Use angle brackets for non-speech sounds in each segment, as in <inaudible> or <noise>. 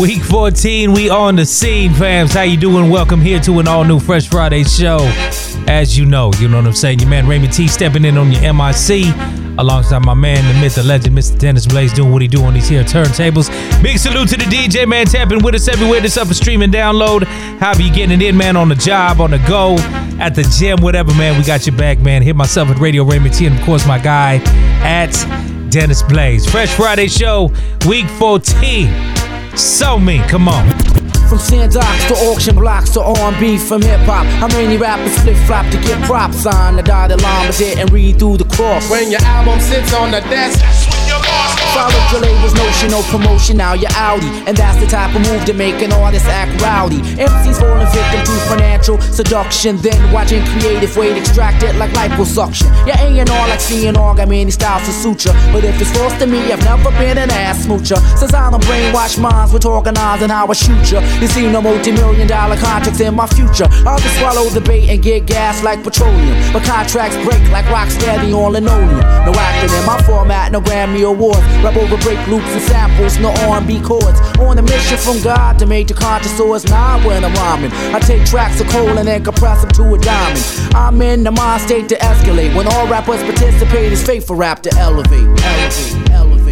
Week 14, we on the scene, fams. How you doing? Welcome here to an all-new Fresh Friday show. As you know, you know what I'm saying. Your man Raymond T stepping in on your MIC, alongside my man, the myth, the legend, Mr. Dennis Blaze, doing what he do on these here turntables. Big salute to the DJ man, tapping with us everywhere. This up for stream and download. However you getting it in, man, on the job, on the go, at the gym, whatever, man. We got your back, man. Hit myself at Radio Raymond T, and of course my guy at Dennis Blaze. Fresh Friday show, week 14. So me, come on. From sandbox to auction blocks to R&B from hip hop. How many rappers flip flop to get props on the dotted line, but didn't read through the cross? When your album sits on the desk, Follow your label's notion of promotion, now you're Audi. And that's the type of move to make an artist act rowdy. MCs falling victim to financial seduction, then watching creative weight extracted like liposuction. Your A&R like C&R got many styles to suture. But if it's forced to me, I've never been an ass smoocher. Since I don't brainwash minds with organizing how I shoot ya. You see no multi-million dollar contracts in my future. I'll just swallow the bait and get gas like petroleum. But contracts break like rock steady on linoleum. No acting in my format, no Grammy Awards. Rap over break loops and samples, no R&B chords. On a mission from God to conscious source. Nah, when I'm rhyming, I take tracks of coal and then compress them to a diamond. I'm in the mind state to escalate. When all rappers participate, it's fate for rap to elevate, elevate, elevate.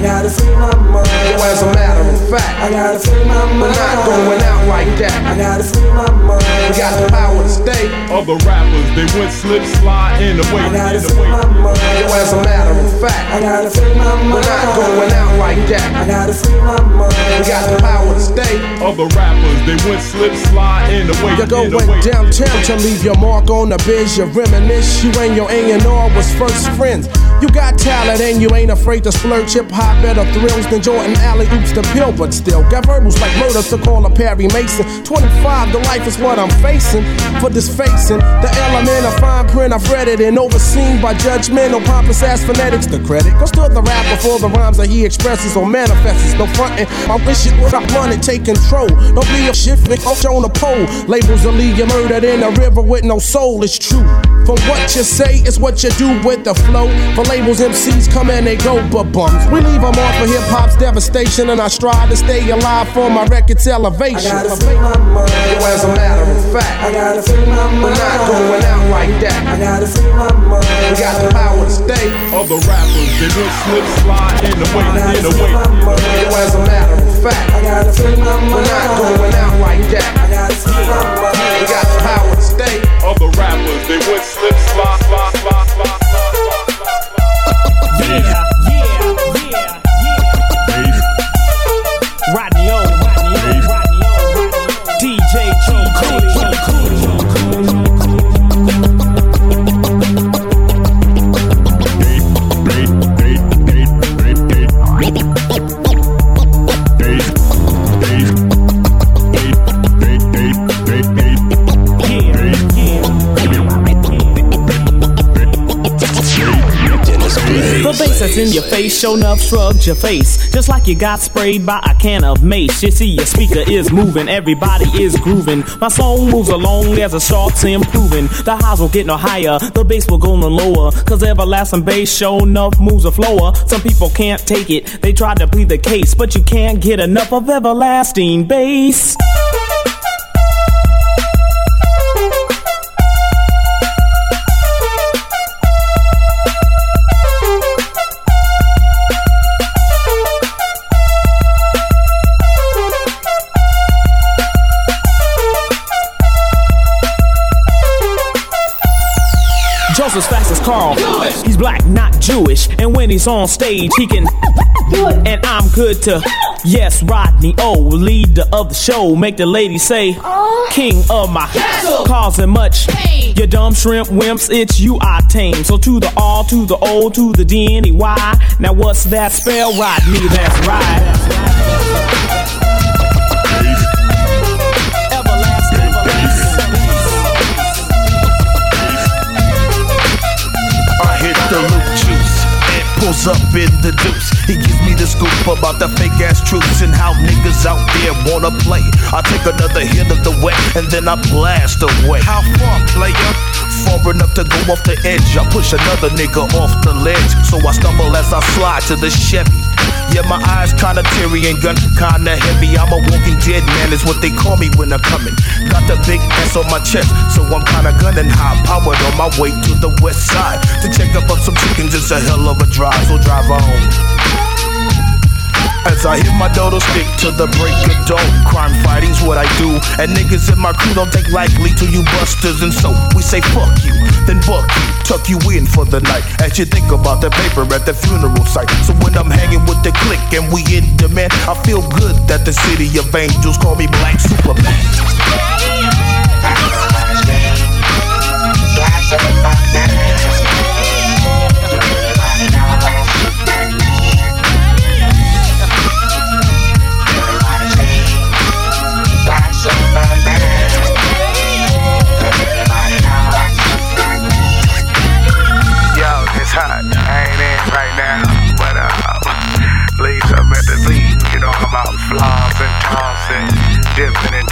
I gotta free my mind. Yo, as a matter of fact, I gotta free my mind. we're not going out like that. I gotta free my mind. We got the power to stay. Other rappers, they went slip, slide in the way, I gotta free my mind. Yo, as a matter of fact, I gotta free my mind. we're not going out like that. I gotta free my mind. We got the power to stay. Other rappers, they went slip, slide in the way, You in going the downtown to leave your mark on the biz. You reminisce. You and your A&R was first friends. You got talent and you ain't afraid to splurge. Hip hop better thrills than Jordan Alley oops the pill, but still got verbals like murder to call a Perry Mason. 25, the life is what I'm facing. For this facing, the element of fine print, I've read it and overseen by judgmental pompous ass phonetics. The credit goes to the rapper for the rhymes that he expresses or manifests. No frontin', I wish it would run it, take control. Don't be a shit, off on the pole. Labels will leave you murdered in a river with no soul, it's true. From what you say is what you do with the flow. For labels, MCs come and they go, but bums. We leave them all for hip hop's devastation, and I strive to stay alive for my record's elevation. I gotta fill my mind. yo. as a matter of fact, I gotta free my mind. We're not going out like that. I gotta free my mind. We got the power to stay. Other rappers, they will slip, slide, in the way, in the way. Yo, as a matter of fact, I gotta free my mind. We're not going out like that. I gotta free my mind. We got the power to stay. Other rappers, they would slip, slide, slide, slide, slide yeah, The in your face, show enough shrugged your face. Just like you got sprayed by a can of mace. You see, your speaker is moving, everybody is grooving. My song moves along as it starts improving. The highs will get no higher, the bass will go no lower. Cause everlasting bass, show enough moves a flower. Some people can't take it, they try to plead the case. But you can't get enough of everlasting bass. When he's on stage, he can. And I'm good to. Yes, Rodney O, leader of the show. Make the ladies say, King of my. castle, Causing much. pain. Your dumb shrimp wimps, it's you I tame. So to the R, to the O, to the D, N, E, Y. Now what's that spell? Rodney, that's right. Up in the deuce. He gives me the scoop about the fake ass truths and how niggas out there wanna play. I take another hit of the wet and then I blast away. How far, player? Far enough to go off the edge. I push another nigga off the ledge. So I stumble as I slide to the Chevy. Yeah, my eyes kinda teary and gun kinda heavy. I'm a walking dead man, is what they call me when I'm coming. Got the big S on my chest, so I'm kinda gunning high powered on my way to the west side to check up on some chickens. It's a hell of a drive, so drive on. As I hit my dodo stick to the break of dawn. Crime fighting's what I do. And niggas in my crew don't take likely to you busters. And so we say fuck you, then buck you, tuck you in for the night. As you think about the paper at the funeral site. So when I'm hanging with the clique and we in demand, I feel good that the city of angels call me Black Superman.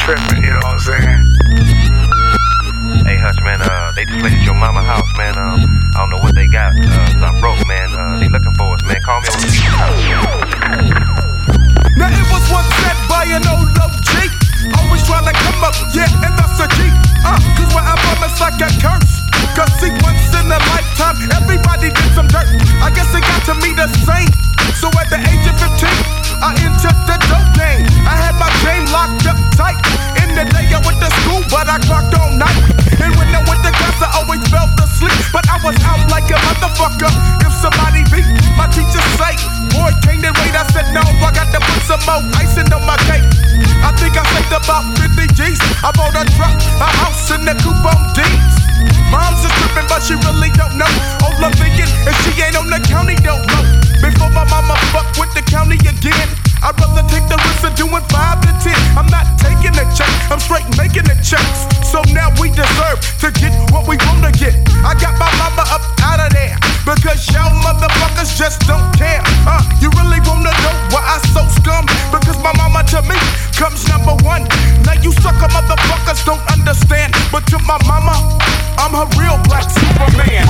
Tripping. You know what I'm saying? Hey, Hutch, man, uh, they just raided your mama house, man. Um, I don't know what they got. Uh, I'm broke, man. Uh, they looking for us, man. Call me on the Now it was once said by an old OG. Always trying to come up, yeah, and that's a G. Uh, cause when I'm on, it's like a curse. Cause see, once in a lifetime, everybody did some dirt. I guess it got to me the same. So at the age of 15, I entered the dope game. I had my game locked up tight. In the day I went to school, but I clocked all night. And when I went to class, I always fell asleep. But I was out like a motherfucker. If somebody beat, my teacher say, Boy, can't they wait? I said, No, I got to put some more icing on my cake. I think I saved about 50 G's. I bought a truck, a house, and a coupe on. Mom's is tripping, but she really don't know. All I'm thinking is she ain't on the county, don't know. Before my mama fuck with the county again, I'd rather take the risk of doing five to ten. I'm not taking a check, I'm straight making the checks. So now we deserve to get what we wanna get. I got my mama up out of there because y'all motherfuckers just don't care. Uh, you really wanna know why I so scum? Because my mama to me comes number one. Now you sucker motherfuckers don't understand, but to my mama, I'm her real black Superman.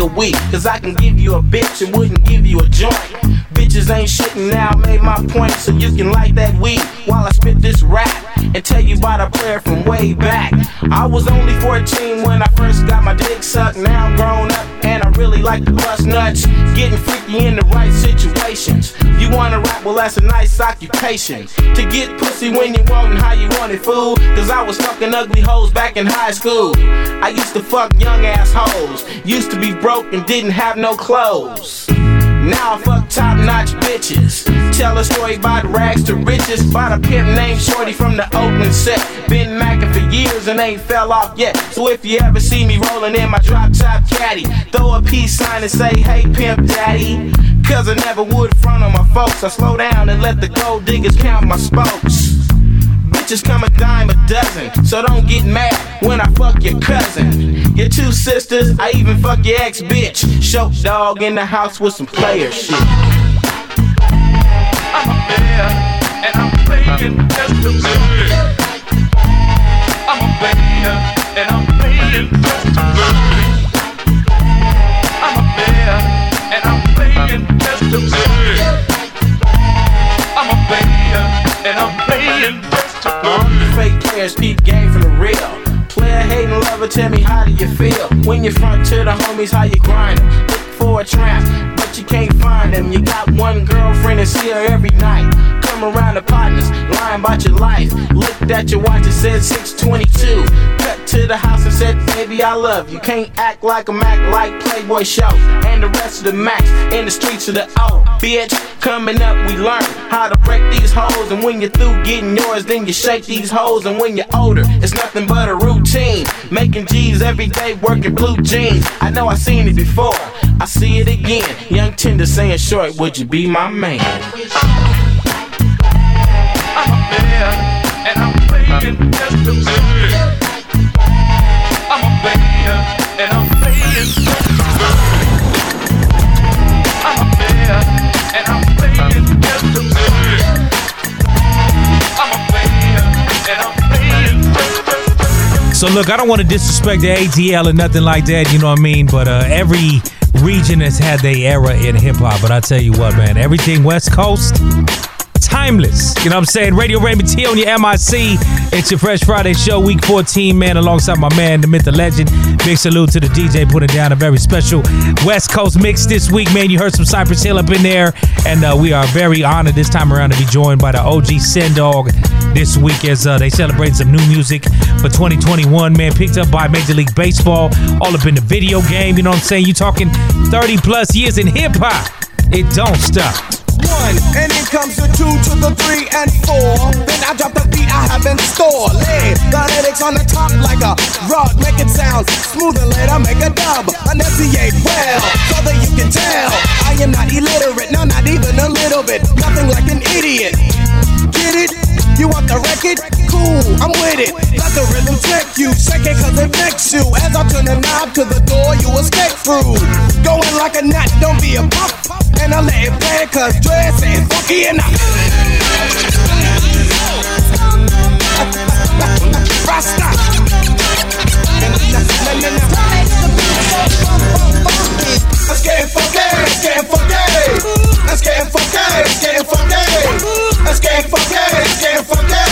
Of weed. Cause I can give you a bitch and wouldn't give you a joint. Bitches ain't shit, now I made my point. So you can light that weed while I spit this rap and tell you about a player from way back. I was only 14 when I first got my dick sucked. Now I'm grown up and I really like to bust nuts. Getting freaky in the right situations. You wanna rap? Well, that's a nice occupation. To get pussy when you want and how you want it, fool. Cause I was fucking ugly hoes back in high school. I used to fuck young ass hoes. Used to be broke and didn't have no clothes. Now I fuck top notch bitches. Tell a story about rags to riches. By the pimp named Shorty from the Oakland set. Been macking for years and ain't fell off yet. So if you ever see me rolling in my drop top caddy, throw a peace sign and say, hey pimp daddy. Cause I never would front on my folks. I slow down and let the gold diggers count my spokes. Bitches come a dime a dozen, so don't get mad when I fuck your cousin. Your two sisters, I even fuck your ex bitch. Show dog in the house with some player shit. I'm a player, and I'm playing just to win. I'm a player, and I'm playing just to win. I'm a player, and I'm playing just to win. I'm a player, and I'm playing Fake players, peep game from the real. Player hating lover, tell me how do you feel? When you front to the homies, how you grind 'em? Look for a tramp, but you can't find them. You got one girlfriend and see her every night. Come around the partners, lying about your life. Looked at your watch and said 622. Cut to the house and said, baby, I love you. Can't act like a Mac like Playboy Show. And the rest of the Macs in the streets of the O. Bitch, coming up, we learn how to break these hoes. And when you're through getting yours, then you shake these hoes. And when you're older, it's nothing but a routine. Making G's every day, working blue jeans. I know I seen it before. I see it again. Young Tinder saying short, would you be my man? I'm a player, and I'm playing just to win. I'm a player, and I'm playing just to win. I'm a player, and I'm playing just to win. I'm a player, and I'm playing just to win. So look, I don't want to disrespect the ATL or nothing like that, you know what I mean? But uh, every region has had their era in hip hop. But I tell you what, man, everything West Coast, timeless. You know what I'm saying? Radio Raymond T on your MIC. It's your Fresh Friday show, week 14, man, alongside my man, the myth, the legend. Big salute to the DJ putting down a very special West Coast mix this week, man. You heard some Cypress Hill up in there. And uh, we are very honored this time around to be joined by the OG Sen Dog this week as uh, they celebrate some new music for 2021, man. Picked up by Major League Baseball, all up in the video game. You know what I'm saying? You talking 30 plus years in hip hop. It don't stop. One, and then comes the two to the three and four. Then I drop the beat I have in store. Lay the lyrics on the top like a rug, make it sound smooth and later make a dub. Enunciate well, so that you can tell I am not illiterate, no, not even a little bit. Nothing like an idiot. Get it? You want the record? Cool, I'm with it. Let the rhythm take you, it cause it makes you. As I turn the knob to the door, you escape through. Going like a gnat, don't be a pup. And I let it play cause dress ain't funky enough. Rasta. Let's get funky, let's get funky. Let's get funky, let's get funky. Let's get funky, let's get funky.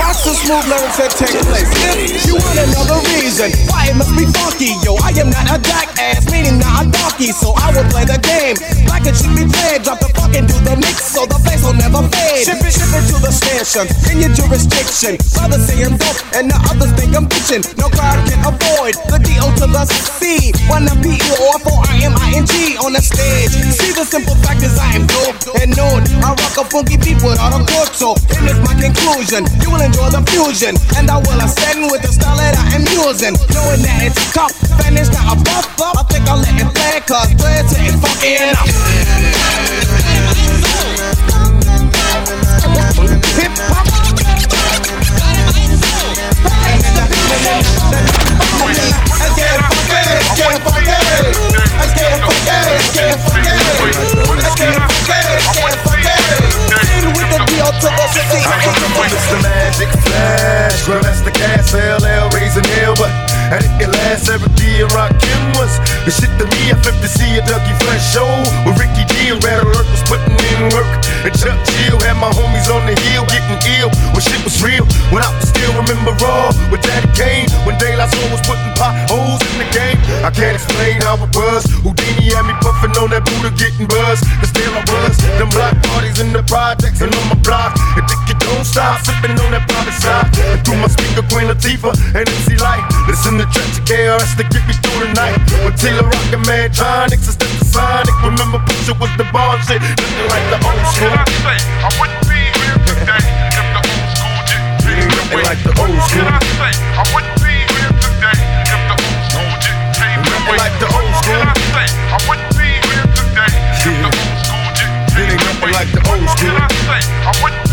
Watch the smooth lyrics that take place. If you want another reason why it must be funky, yo, I am not a jackass, meaning not a donkey, so I will play the game like it should be played. Drop the fuck and do the mix so the bass will never fade. Ship it, ship it to the station in your jurisdiction. Brothers say I'm dope and the others think I'm bitching. No crowd can avoid the D O to the C. When the P E O F O I M I N G on the stage. See the simple fact is I am dope and known. I rock a funky beat without a chord, so in this my conclusion. You will enjoy the fusion, and I will ascend with the style that I am using. Knowing that it's tough, and it's not a buff up. I think I'll let it play, cause funky enough. Hip hop. Let's get funky. Let's get funky, let's get funky. Let's get funky, let's get funky. With the deal to the magic flash, girl, that's the gas, LL raising hell, but and it can last every day. Rakim was the shit to me. I flipped to see a Dougie Fresh show with Ricky D and Red Alert was putting in work. And Chuck Chill had my homies on the hill getting ill when shit was real. When I still remember raw with Daddy Kane. When La Soul was putting potholes in the game. I can't explain how it was. Whodini had me puffing on that Buddha getting buzz. Cause there I was. Them black parties in the projects and on my block. And think you don't stop sipping on that private side. And through my speaker, Queen Latifah and MC Lyte. Listen to Trench KRS to get me through the night. With Taylor Rocker, Mantronix, and Step Sonic. Remember, Pusha was the ball shit. Nothing like the old school. I wouldn't be here today if the old school didn't pave the way. like the old school. What can I say? I wouldn't be here today if the old school didn't pave the way. like the old What can I say? I wouldn't be here today if the old school didn't pave the way. like the old What can I say? I wouldn't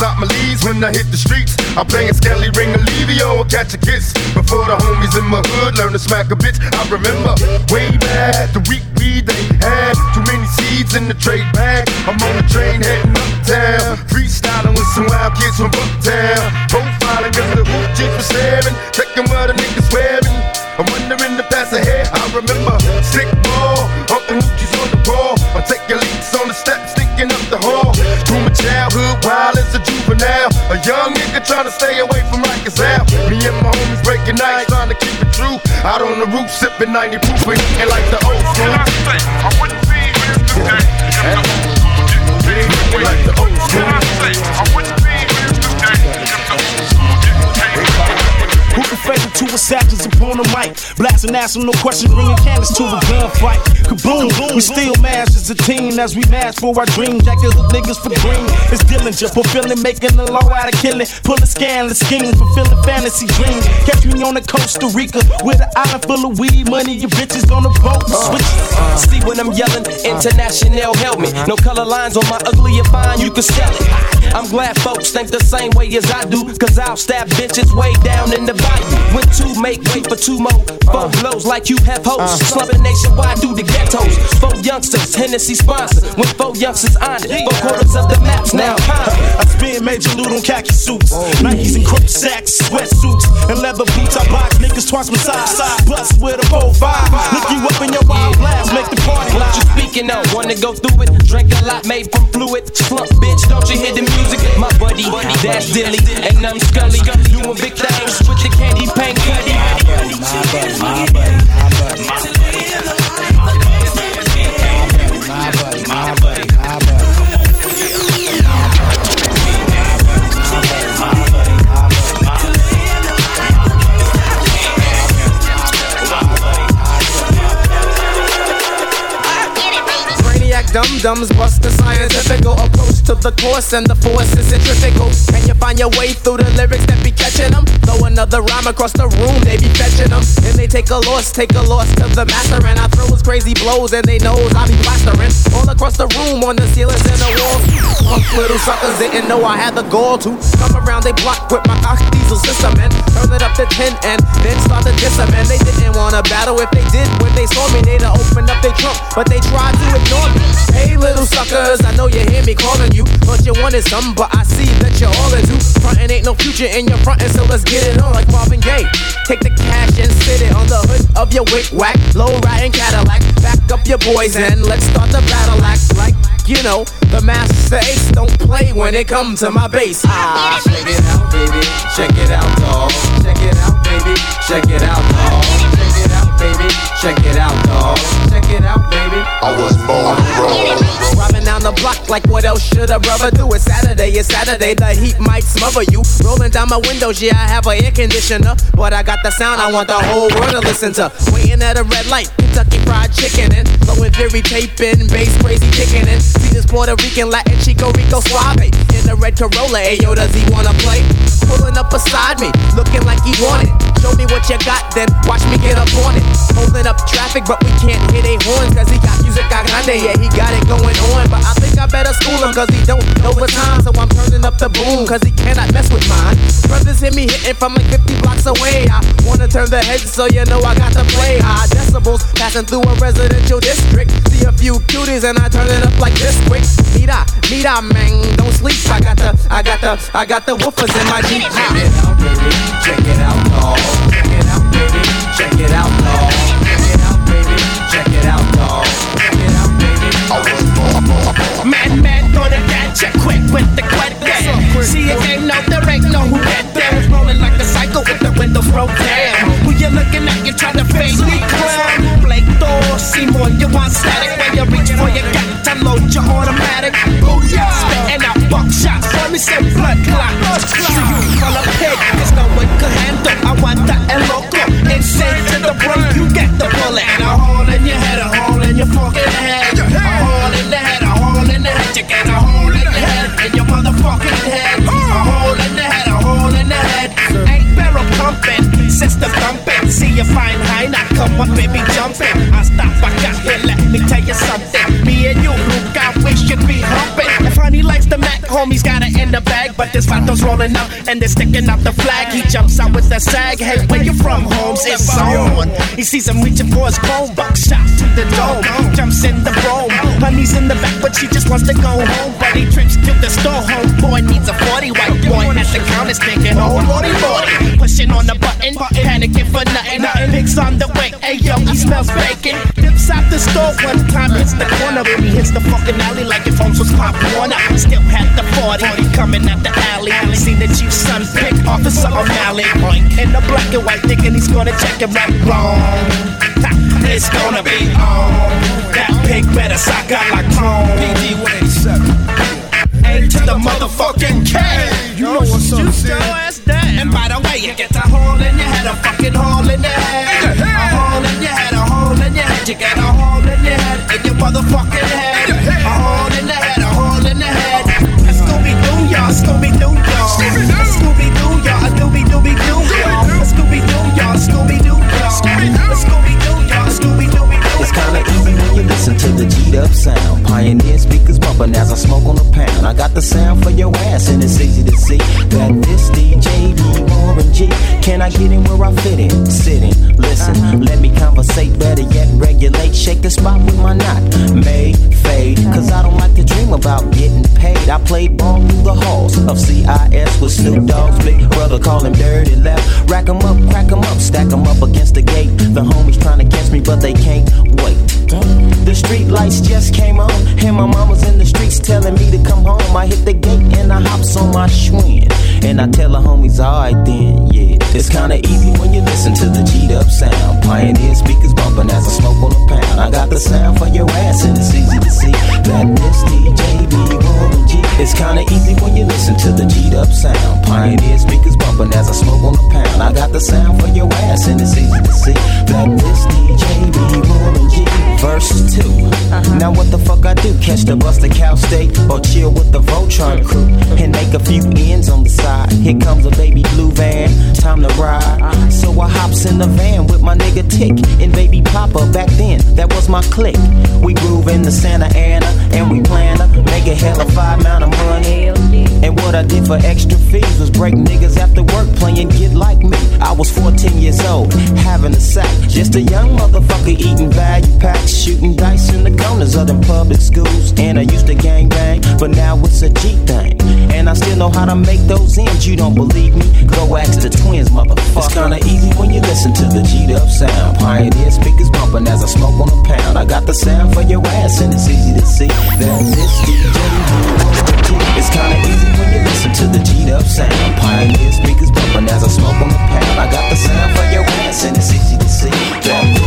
inside my leads when I hit the streets. I'm playing Skelly Ring Olivio or catch a kiss. Before the homies in my hood learn to smack a bitch. I remember way back the week weed they had. Too many seeds in the trade bag. I'm on the train heading uptown. Freestyling with some wild kids from Bucktown. Profiling cause the hoop chicks were staring. Checking where the niggas wearing. I'm wondering the past ahead. I remember sick ball, humping hoochies on the wall. I'm taking leaks on the steps, stinking up the hall. Through my childhood, wild as a juvenile. A young nigga trying to stay away from Rikers out. Me and my homies breaking nights, trying to keep it true. Out on the roof, sipping 90 proof, and eating like the old school. I wouldn't be here today the to assassins upon the mic? Blasting ass no question, bringing cannons to a gunfight. Kaboom, we still mash as a team as we mash for our dream. Jacket hook niggas for green. It's Dillinger, fulfilling, making the law out of killing. Pulling scandalous schemes, fulfilling fantasy dreams. Catch me on the Costa Rica with an island full of weed, money, your bitches on the boat. Switch. See when I'm yelling, international help me. No color lines on my ugly fine, you can sell it. I'm glad folks think the same way as I do, cause I'll stab bitches way down in the bayou. When two make way for two more, four uh. blows like you have hosts. Uh. Slumping nationwide through the ghettos. Four youngsters, Hennessy sponsor. When four youngsters on it, four quarters of the maps now. I spin major loot on khaki suits, oh. Nikes and crop sacks, sweatsuits, and leather boots. I box niggas twice my size. Bust with a 4 5. Look you up in your wild blast, make the party What loud. you speaking of? Wanna go through it? Drink a lot made from fluid. Slump, bitch, don't you hear the music? My buddy, that's Dilly, and I'm Scully. Doing big things Dums bust the scientifical approach to the course, and the force is centrifugal. Can you find your way through the lyrics that be catching them? Throw another rhyme across the room, they be fetching them. And they take a loss, take a loss to the master, and I throw his crazy blows, and they knows I be plastering all across the room, on the ceilings and the walls. Punk little suckers didn't know I had the gall to come around. They block with my ox diesel system and turn it up to 10 and then start to diss 'em. And they didn't wanna battle. If they did, when they saw me, they'd opened up their trunk, but they tried to ignore me. Hey, little suckers, I know you hear me calling you. Thought you wanted some, but I see that you're all into. Frontin' ain't no future in your frontin', so let's get it on like Marvin Gaye. Take the cash and sit it on the hood of your wick whack, low riding Cadillac. Back up your boys and let's start the battle act like. You know, the Masta Ace don't play when it comes to my bass. Ah, check it out, baby. Check it out, dog. Check it out, baby. Check it out, dog. Check it out, baby. Check it out, dog. Check it out, baby. I was born wrong. Driving down the block like what else should a brother do? It's Saturday, it's Saturday, the heat might smother you. Rolling down my windows, yeah, I have an air conditioner. But I got the sound I want the whole world to listen to. Waiting at a red light, Kentucky fried chicken and flowing very taping, bass crazy kicking and See this Puerto Rican Latin Chico Rico Suave in the red Corolla. Ayo, does he wanna play? Pulling up beside me, looking like he wanted. Show me what you got, then watch me get up on it. Holding up traffic, but we can't hit a horns, cause he got music I grande, yeah, he got it going on. But I think I better school him, cause he don't know the time. So I'm turning up the boom, cause he cannot mess with mine. Brothers hit me hitting from like 50 blocks away. I wanna turn the heads, so you know I got to play. High decibels, passing through a residential district. See a few cuties, and I turn it up like this quick. Meet up, meet mira, man, don't sleep. I got the, I got the, I got the woofers in my Jeep. Check it out, baby. Check it out, dog. Check it out, baby. Check it out, dog. Check it out, baby. Check it out, dog. Check it out, baby. Man, man, gonna catch ya quick with the quick yeah. See it ain't no, there ain't no who get there. Rolling like a cycle with the windows rolled down. Who you looking at? You trying to fake me, clown? Blake Thor, Seymour, you want static when you reach for your gun, to load your automatic. Booyah, spitting out buckshots. Let me say blood clot. See you full of pig, cause no one could handle. I want that and local. Insane to the brain, you get the bullet. A hole in your head, a hole in your fucking head. A hole in the head, a in the head. You get a hole in the head, in your motherfucking head. A hole in the head, a hole in the head. Barrel pumping, system thumping. See you fine high, now come on, baby, jumping. I stop, I got here, let me tell you something. Me and you, Luke, I we should be humping. If honey likes the Mac, homies got it in the bag. But this vato's rolling up and they're sticking out the flag. He jumps out with the sag. Hey, where you from, Holmes? It's on. He sees him reaching for his phone, buckshot to the dome. Jumps in the brome. Honey's in the back, but she just wants to go home. But he trips to the store. Homeboy needs a 40 white boy at the counter thinking, oh, lordy, lordy. Pushing on the button, panicking for nothing. Nothing pigs on the way. Hey, yo, he smells bacon. Dips out the store one time, hits the corner. When he hits the fucking alley like if Holmes was Pop Warner. Still had the 40 coming out the alley. I seen the chief son pick Officer O'Malley. In the black and white, thinking he's gonna check him right wrong. It's gonna be on. That pig better sock out like chrome. PD 187. A to the motherfucking K. You know what's up, Pioneer I got the sound for your ass, and it's easy to see that this DJ be G. Can I get in where I fit in? Sitting, listen, uh-huh. let me conversate. Better yet, regulate. Shake the spot with my knot. May fade, cause I don't like to dream about getting paid. I played ball through the halls of CIS with Snoop Dogg's big brother, call him Dirty Left. Rack 'em up, crack 'em up, stack 'em up against the gate. The homies trying to catch me, but they can't wait. The street lights just came on, and my mama's in the streets telling me to come home. I hit the gate and I hops on my Schwinn, and I tell the homies, alright then, yeah. It's kinda easy when you listen to the G'd up sound. Pioneer speakers bumping as I smoke on a pound. I got the sound for your ass, and it's easy to see that this DJ be Warren G. It's kinda easy when you listen to the G'd up sound. Pioneer speakers bumping as I smoke on a pound. I got the sound for your ass, and it's easy to see that this DJ be Warren G. Verse 2 uh-huh. Now what the fuck I do? Catch the bus to Cal State or chill with the Voltron crew and make a few ends on the side. Here comes a baby blue van, time to ride. So I hops in the van with my nigga Tick and baby Papa. Back then, that was my clique. We groove in the Santa Ana and we plan to make a hell of five amount of money. And what I did for extra fees was break niggas after work playing Get Like Me. I was 14 years old, having a sack. Just a young motherfucker eating value packs, shooting dice in the corners of them public schools. And I used to gang bang, but now it's a G thing. Know how to make those ends. You don't believe me? Go ask the twins, motherfucker. It's kinda easy when you listen to the G'd up sound. Pioneer speakers bumping as I smoke on a pound. I got the sound for your ass, and it's easy to see that this DJ it's kinda easy when you listen to the G'd up sound. Pioneer speakers bumping as I smoke on the pound. I got the sound for your ass, and it's easy to see that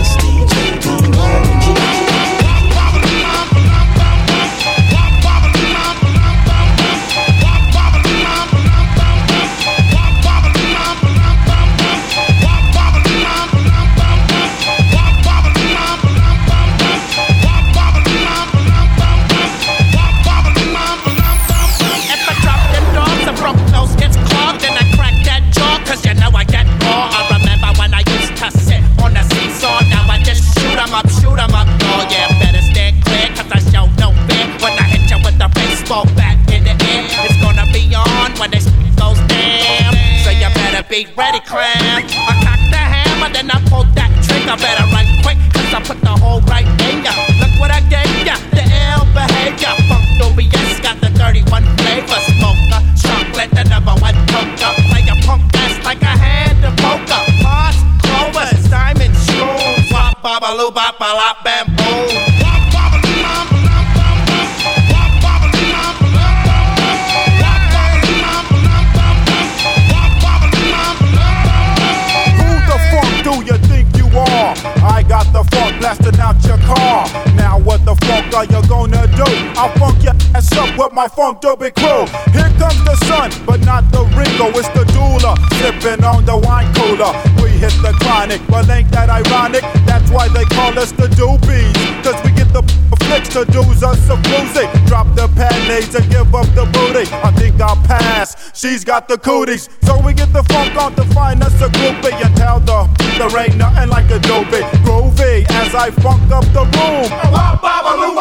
my funk dopey crew. Here comes the sun, but not the Ringo, it's the doula. Sipping on the wine cooler. We hit the chronic, but ain't that ironic? That's why they call us the doobies. Cause we get the flicks to do's us a bluesy. Drop the panties and give up the booty. I think I'll pass. She's got the cooties. So we get the funk on to find us a groupie and tell the there ain't nothing like a dope groovy as I funk up the room. Wop, babaloo,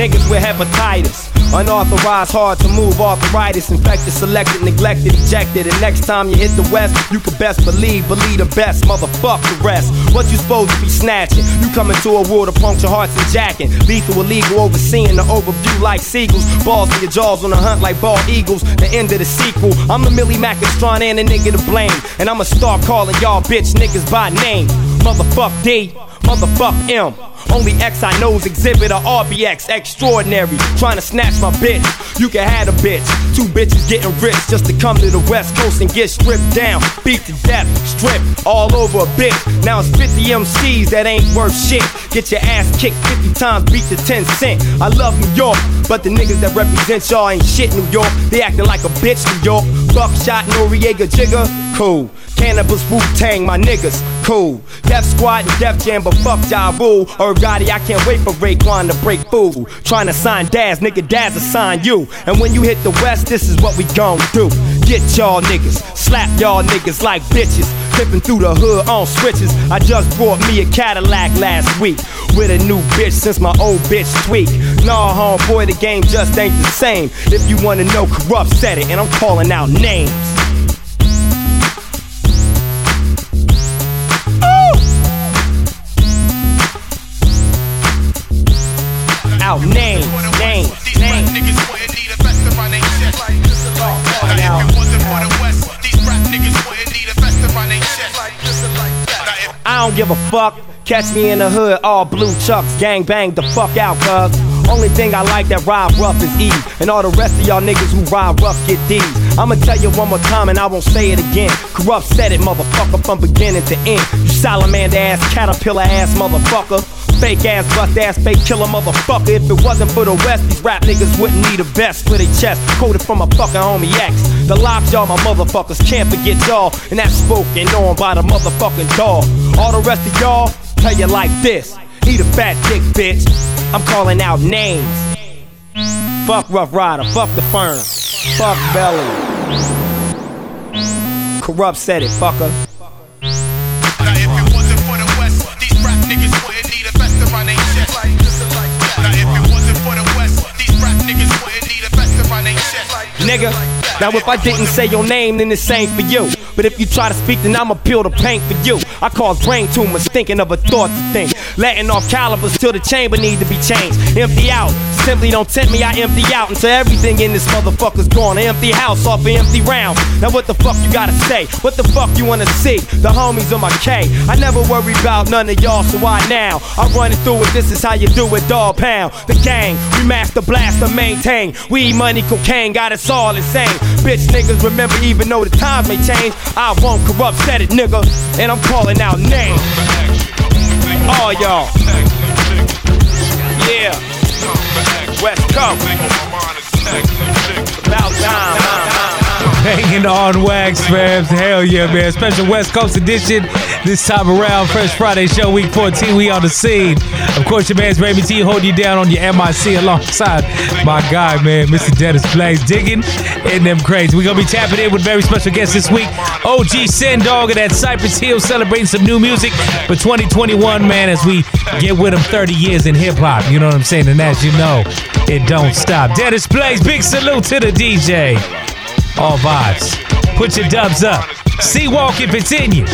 Niggas with hepatitis. Unauthorized, hard to move, arthritis, infected, selected, neglected, ejected. And next time you hit the west, you can best believe, believe the best, motherfuck the rest. What you supposed to be snatching? You come into a world of puncture hearts and jacking. Lethal, illegal, overseeing the overview like seagulls. Balls in your jaws on the hunt like bald eagles. The end of the sequel. I'm the Millie Macastron and the nigga to blame. And I'ma start calling y'all bitch niggas by name. Motherfuck D, motherfuck M. Only X I know's exhibit a RBX extraordinary. Trying to snatch my bitch. You can have a bitch. Two bitches getting rich just to come to the West Coast and get stripped down. Beat to death, strip all over a bitch. Now it's 50 MCs that ain't worth shit. Get your ass kicked 50 times, beat to 10 cent. I love New York, but the niggas that represent y'all ain't shit New York. They acting like a bitch New York. Buckshot, Noreaga, Jigga, cool. Canibus, Wu Tang, my niggas, cool. Def Squad and Def Jam, but fuck Ja Rule. Or Gotti, I can't wait for Raekwon to break fool. Trying to sign Daz, nigga, Daz will sign you. And when you hit the West, this is what we gon' do. Get y'all niggas, slap y'all niggas like bitches. Clipping through the hood on switches. I just bought me a Cadillac last week. With a new bitch since my old bitch tweak. Nah, homeboy, the game just ain't the same. If you wanna know, Kurupt said it, and I'm calling out names. Out names, names, names. I don't give a fuck. Catch me in the hood, all blue chucks, gang bang the fuck out, cuz. Only thing I like that ride rough is E. And all the rest of y'all niggas who ride rough get D's. I'ma tell you one more time and I won't say it again. Kurupt said it, motherfucker, from beginning to end. You salamander ass, caterpillar ass motherfucker. Fake ass, bust ass, fake killer motherfucker. If it wasn't for the West, these rap niggas wouldn't need a vest for their chest. Quoted from a fucking homie X. The locks, y'all, my motherfuckers can't forget y'all. And that's spoken on by the motherfucking dog. All the rest of y'all, tell you like this. Eat a fat dick, bitch. I'm calling out names. Fuck Ruff Ryder, fuck the firm. Fuck Belly. Kurupt said it, fucker. Nigga, now if I didn't say your name, then it's same for you. But if you try to speak, then I'ma peel the paint for you. I cause brain tumors, thinking of a thought to think. Letting off calibers till the chamber need to be changed. Empty out, simply don't tempt me, I empty out until everything in this motherfucker's gone. An empty house off an empty round. Now what the fuck you gotta say? What the fuck you wanna see? The homies on my K. I never worry about none of y'all, so why now? I'm running through it, this is how you do it, Dogg Pound. The gang, we master blast and maintain. We money, cocaine, got us all insane. Bitch niggas remember even though the times may change, I won't Kurupt, said it nigga. And I'm calling out names. All y'all. Yeah. West Coast. About time. Hanging on wax, fams. Hell yeah, man. Special West Coast edition This time around, Fresh Friday Show, Week 14, we on the scene. Of course, your man's Raymond T holding you down on your MIC alongside my guy, man, Mr. Dennis Blaze, digging in them crates. We're going to be tapping in with very special guests this week. OG Sen Dog at Cypress Hill celebrating some new music for 2021, man, as we get with him 30 years in hip hop. You know what I'm saying? And as you know, it don't stop. Dennis Blaze, big salute to the DJ. All vibes. Put your dubs up. See walk if it's in you.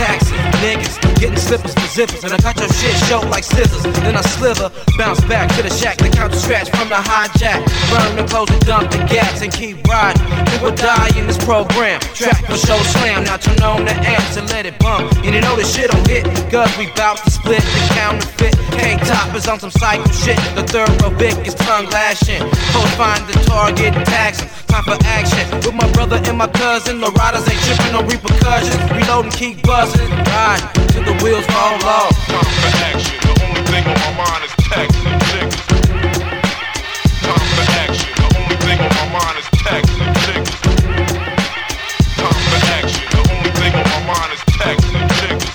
Taxi, niggas, getting slippers for zippers, and I got your shit show like scissors. Then I slither, bounce back to the shack, the counter scratch from the hijack. Burn the clothes and dump the gas and keep riding. People die in this program. Track for show slam, now turn on the amps and let it bump. And you know this shit don't hit, cause we bout to split the counterfeit. Tank toppers on some psycho shit. The third row big is tongue lashing. Post find the target and tax 'em. Time for action. With my brother and my cousin, the riders ain't tripping, no repercussions. Reload and keep buzzing. Ride till the wheels fall off. Time for action. The only thing on my mind is texting niggas. Time for action. The only thing on my mind is texting niggas. Time for action. The only thing on my mind is texting niggas.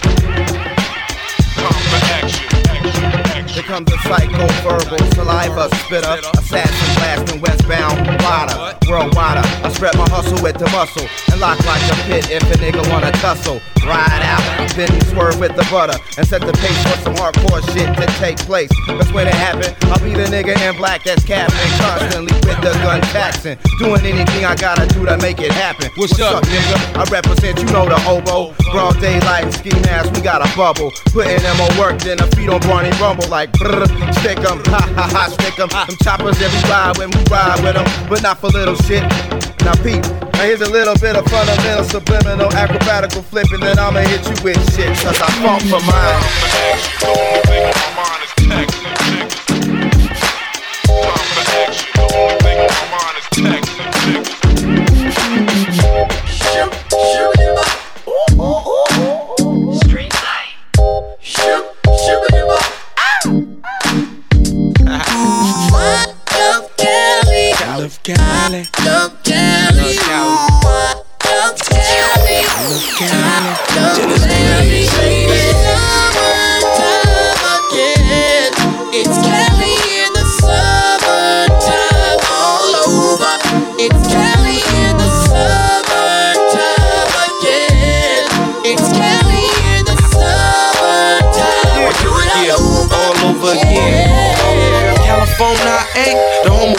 Time for action. Action. Action. Here comes the psycho verbal saliva spitter, assassin blasting westbound water, worldwide. I spread my hustle with the muscle and lock like a pit if a nigga wanna tussle. Ride out, then he swerve with the butter and set the pace for some hardcore shit to take place. That's when it happened. I'll be the nigga in black that's capping constantly with the gun taxing, doing anything I gotta do to make it happen. What's, up, nigga? I represent, you know the hobo. Broad daylight, ski mask, we got a bubble. Putting them more work than a feet on Barney Rumble, like brr, stick 'em, ha ha ha, stick 'em. Them choppers every ride when we ride with 'em, but not for little shit. Now peep, now here's a little bit of fundamental subliminal acrobatical flipping, then I'ma hit you with shit, cause I fought for mine.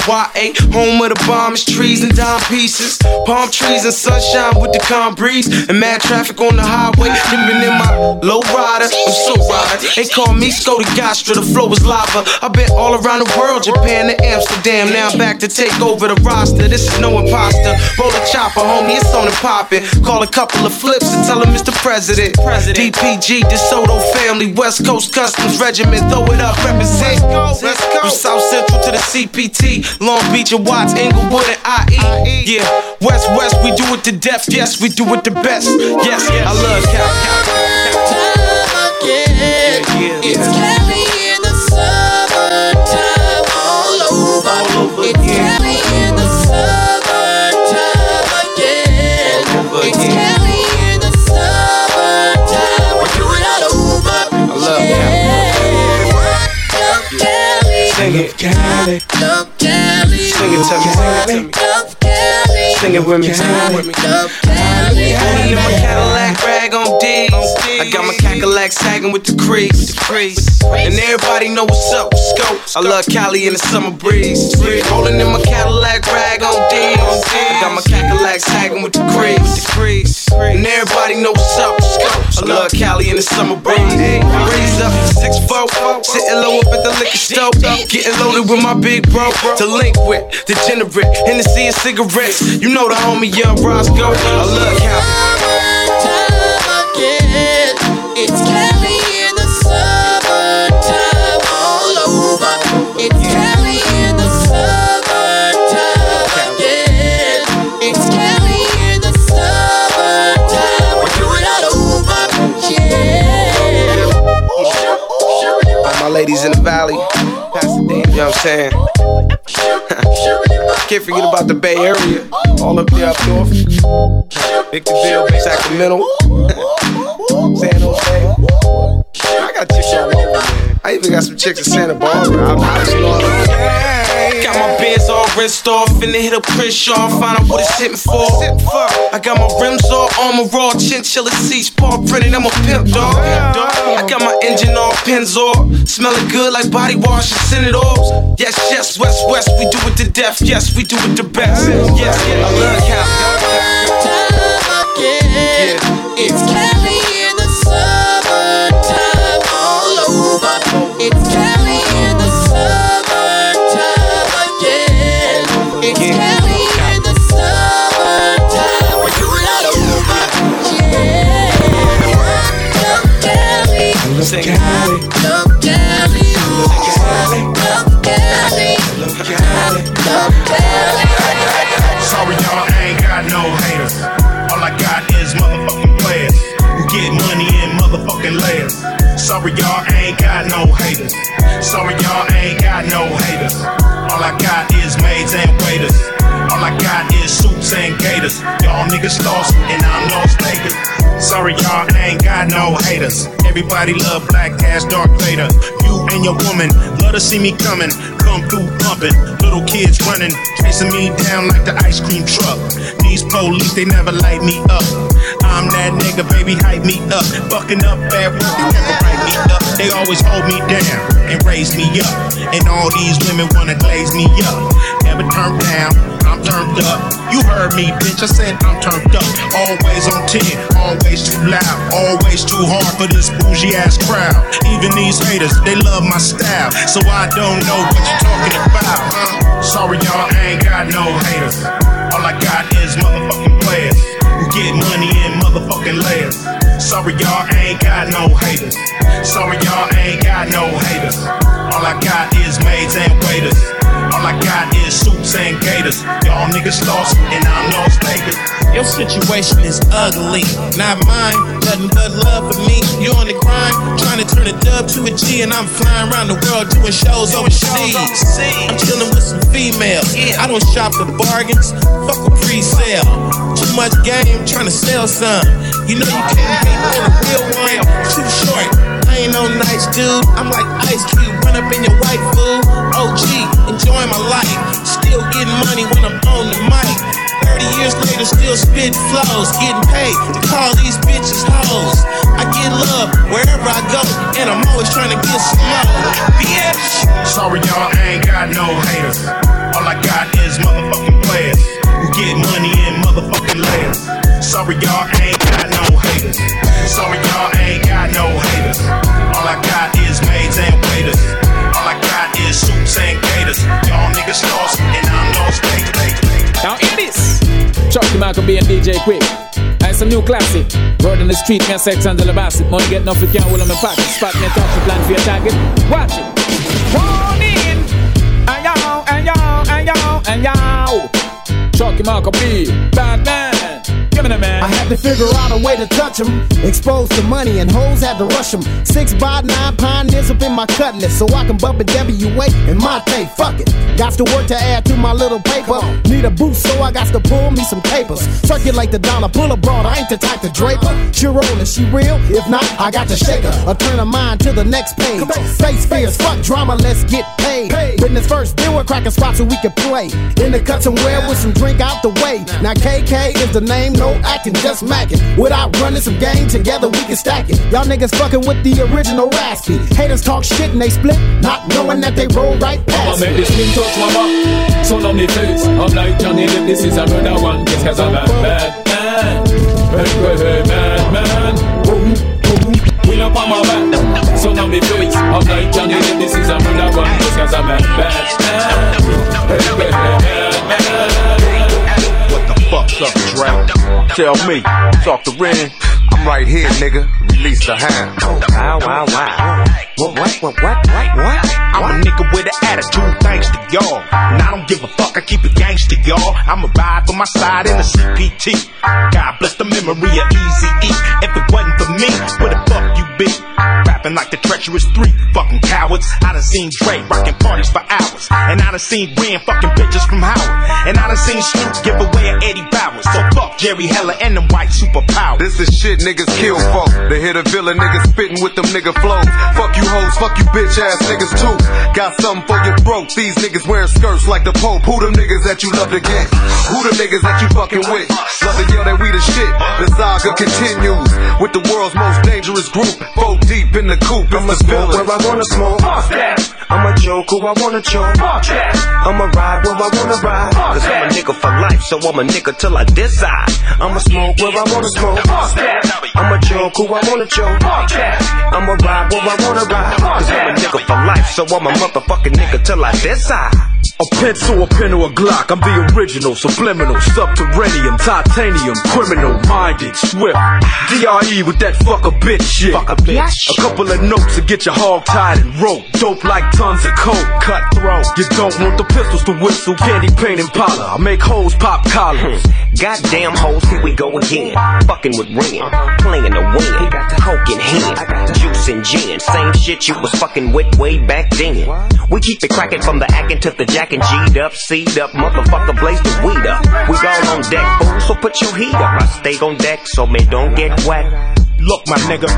YA, home of the bombs, trees and dime pieces, palm trees and sunshine with the calm breeze, and mad traffic on the highway. Living in my low rider, I'm so rider. They call me Gastra, the flow is lava. I've been all around the world, Japan to Amsterdam. Now I'm back to take over the roster. This is no imposter. Roll a chopper, homie, it's on and poppin'. Call a couple of flips and tell them Mr. President. DPG, DeSoto family, West Coast Customs Regiment, throw it up, represent. Let's go. From South Central to the CPT, Long Beach and Watts, Inglewood and IE. Yeah, West West, we do it to death. Yes, we do it the best. Yes, I love Cal. It's Cali in the summertime all over. It's Cali in the summertime again. It's Cali in the summertime. We do it all over. I love Love Cali. Sing it, Cali. Love Cali. Sing it to me. Sing it to me. Sing it with me. Sing it with me. Love Cali. I got my Cadillac sagging with the crease. And everybody know what's up. Let's go. I love Cali in the summer breeze. Rolling in my Cadillac rag on. I got my Cadillac sagging with the crease. And everybody know what's up. Let's go. I love Cali in the summer breeze. Raise up to six four. Sitting low up at the liquor store. Getting loaded with my big bro. To link with degenerate. Hennessy and cigarettes. You know the homie Young Roscoe. I love Cali. Ladies in the valley, you know what I'm saying? <laughs> Can't forget about the Bay Area, all up there up north. Victorville, Sacramento. <laughs> San Jose. I got chicks all over, man. I even got some chicks in Santa Barbara. I'm out Got my bands all rinsed off, finna hit a Chris off, find out what it's hitting for. I got my rims all armor raw, chinchilla seats, paw printed, I'm a pimp dog. I got my engine all pins off, smelling good like body wash and send it off. Yes, yes, west, west, we do it to death. Yes, we do it the best. Yes, I love Cal. It's Sing Cali. Love Cali. Love Cali. Love Cali. Love Cali. Sorry, y'all, I ain't got no haters. All I got is motherfucking players who get money in motherfucking layers. Sorry, y'all, I ain't got no haters. Sorry, y'all, I ain't got no haters. Y'all niggas lost, and I'm lost Vegas. Sorry, y'all, ain't got no haters. Everybody love Black Ass Dark Vader. You and your woman love to see me coming. Come through pumping. Little kids running, chasing me down like the ice cream truck. These police, they never light me up. I'm that nigga, baby, hype me up. Fucking up bad ones, they never write me up. They always hold me down and raise me up. And all these women wanna glaze me up. Never turn down, I'm turned up. You heard me, bitch, I said I'm turned up. Always on 10, always too loud, always too hard for this bougie ass crowd. Even these haters, they love my style. So I don't know what you're talking about? Sorry, y'all, I ain't got no haters. All I got is motherfucking players who get money in motherfucking layers. Sorry, y'all, I ain't got no haters. Sorry, y'all, I ain't got no haters. All I got is maids and waiters. All I got is suits and gators. Y'all niggas lost, and I'm lost Vegas. Your situation is ugly, not mine. Nothing but love for me. You on the grind, trying to turn a dub to a G, and I'm flying around the world doing shows overseas. I'm chilling with some females. I don't shop for bargains. Fuck a pre-sale. Too much game, trying to sell some. You know you can't beat on a real one. Too short. I ain't no nice dude. I'm like Ice Cube, run up in your white food. OG, enjoying my life. Still getting money when I'm on the mic. 30 years later, still spit flows, getting paid to call these bitches hoes. I get love wherever I go, and I'm always trying to get some more. Bitch. Sorry, y'all, I ain't got no haters. All I got is motherfucking players who get money in motherfucking layers. Sorry, y'all, And DJ Quik. And some new classic. Word on the street, me a sex and the basket. Money get nothing, can't hold on my pocket. Spot me, touch the plan for your target. Watch it. In. And yo, and yo, and yo, and yo. Chucky Maccabee, bad man. Give me the man. I had to figure out a way to touch him. Exposed to money and hoes had to rush him. Six by nine pioneers up in my cutlass. So I can bump a WA in my day. Fuck it. Got to work to add to my little paper. Need a boost, so I got to pull me some papers. Circulate the dollar, pull abroad. I ain't the type to drape her. She rollin', she real? If not, I got to shake her. Or turn her mind to the next page. Face fears, fuck drama, let's get paid. Business first, then we're cracking spots so we can play. In the cut somewhere with some drink out the way. Now KK is the name, no acting, just macking. Without running some game, together we can stack it. Y'all niggas fucking with the original raspy. Haters talk shit and they split, not knowing that they roll right past. Past make this skin touch my back. So on me face. I'm like Johnny Depp, this is another one. Just cause I'm a bad man. Hey, hey, hey, bad man. Boom, boom. Wheel up on my back. So on me face. I'm like Johnny Depp, this is another one. Just cause I'm a bad man. Hey, hey, hey, bad man. What the fuck's up, Dre? Tell me, talk to Ren. I'm right here, nigga. Release the hand. Wow, wow, wow. What, what, what, what, what, what? I'm a nigga with an attitude, thanks to y'all. And I don't give a fuck, I keep it gangster, y'all. I'ma ride for my side in the CPT. God bless the memory of Easy E. If it wasn't for me, where the fuck you be? Rapping rapping like the treacherous three fucking cowards. I done seen Dre rocking parties for hours. And I done seen Ren fucking bitches from Howard. And I done seen Snoop give away an Eddie Bowers. So fuck Jerry Heller and them white superpowers. This is shit niggas kill folk. They hit a villain niggas spitting with them nigga flows. Fuck you hoes, fuck you bitch ass niggas too. Got something for your throat. These niggas wearing skirts like the Pope. Who them niggas that you love to get? Who the niggas that you fucking with? Love to yell that we the shit. The saga continues with the world's most dangerous group. Four deep in the coop. I'ma smoke where I wanna smoke. I'ma joke who I wanna joke. I'ma ride where I wanna ride. Cause I'm a nigga for life, so I'm a nigga till I decide. I'ma smoke where I wanna smoke. I'ma joke who I wanna joke. I'ma ride where I wanna ride. Cause I'm a nigga for life, so I'm a motherfucking nigga till I decide. A pencil, a pen, or a Glock. I'm the original, subliminal, subterranean, titanium, criminal, minded, swift. DRE with that fuck a bitch shit. Fuck a bitch. A couple of notes to get your hog tied and rope. Dope like tons of coke. Cutthroat. You don't want the pistols to whistle. Candy paint and powder. I make hoes pop collars. Hmm. Goddamn hoes, here we go again. Fucking with Ren, playing the win. Coke in hand, juice and gin. Same shit you was fucking with way back then. We keep it cracking from the acting to the jacking. G'd up, C'd up, motherfucker blaze the weed up. We all on deck, fool, so put your heat up. I stay on deck so me don't get wet. Look, my nigga,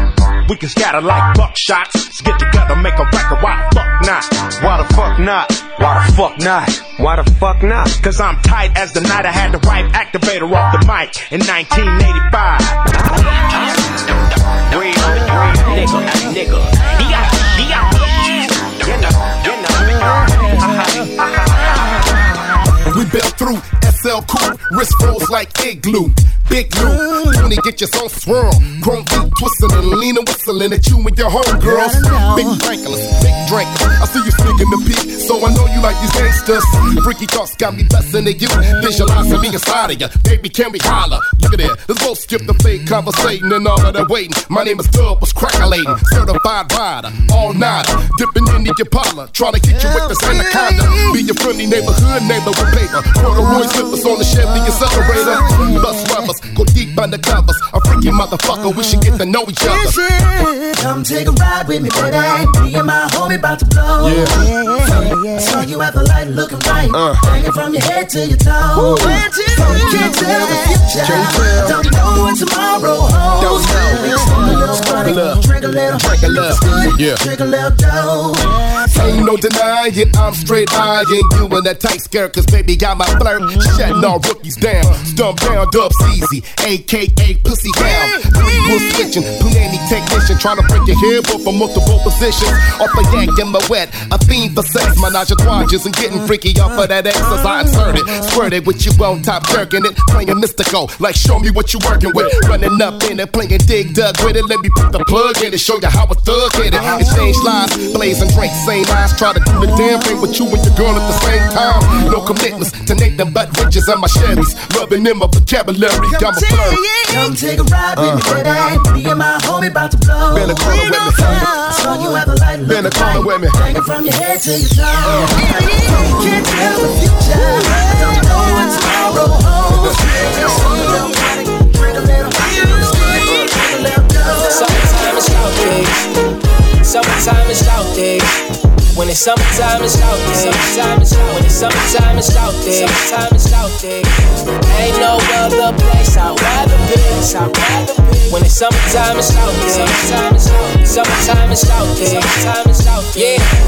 we can scatter like buckshots. Let's get together, make a record. Why the fuck not? Why the fuck not? Why the fuck not? Why the fuck not? Cause I'm tight as the night I had the right activator off the mic in 1985. Real, real nigga, nigga. Yeah, We been through SL cool, wrist rolls like igloo. Big Lou, Tony get your soul swirl. Chrome deep twisting and leaning, whistling at you and your homegirls. Big drinkless, big drink. I see you sneaking the peak, so I know you like these gangsters. Freaky thoughts got me blessing at you. Visualizing me inside of you. Baby, can we holler? Look at that. Let's both skip the fake conversating and all of that waiting. My name is Dub, was crackalating. Certified rider, all night. Dipping into your parlor. Trying to get you with this anaconda. Be your friendly neighborhood neighbor with paper. Corduroy slippers on the Chevy accelerator. Bus rubbers, go deep undercovers. A freaky motherfucker, we should get to know each other. Come take a ride with me, baby. Me and my homie about to blow. Yeah. I saw you at the light looking right. Uh. Hanging from your head to your toes. So you can't tell the future. Can't tell. Don't know what tomorrow holds. Don't know. Smoke a little drink a little. Drink a little. Yeah. Drink a little dough. Ain't no denying it, I'm straight eyeing you in that tight skirt, cause baby got my flirt. Shutting all rookies down, stump down, dubs easy, aka pussy down. Hollywood switching, plenty technician, trying to break your hair, but from multiple positions. Off the yank in my wet, a theme for sex, menage a and getting freaky off of that as I inserted. Squirted with you on top, jerking it, playing mystical, like show me what you working with. Running up in it, playing dig dug with it, let me put the plug in it, show you how a thug hit it. Exchange lies, blazing drinks, same eyes, try to do the damn thing with you and your girl at the same time. No commitments to Nathan but riches and my Chevys. Rubbing in my vocabulary, got my flirt. Come take a ride with uh-huh. me, baby. Me and my homie about to blow. Been a corner with me. I saw you at the light Been a corner right. with me. Hanging from your head to your toes. So you can't tell the future. Don't know what tomorrow holds. Smoke a little money, drink a little. Drink a little dough. Summertime is out days. Summertime is out days. When it's summertime, it's out days. Summertime is out. When it's summertime, it's out days. Summertime is out days. Ain't no other place I'd rather be. I'd rather be. When it's summertime, it's out days. Summertime is out. Summertime is out days. Summertime out days. Yeah.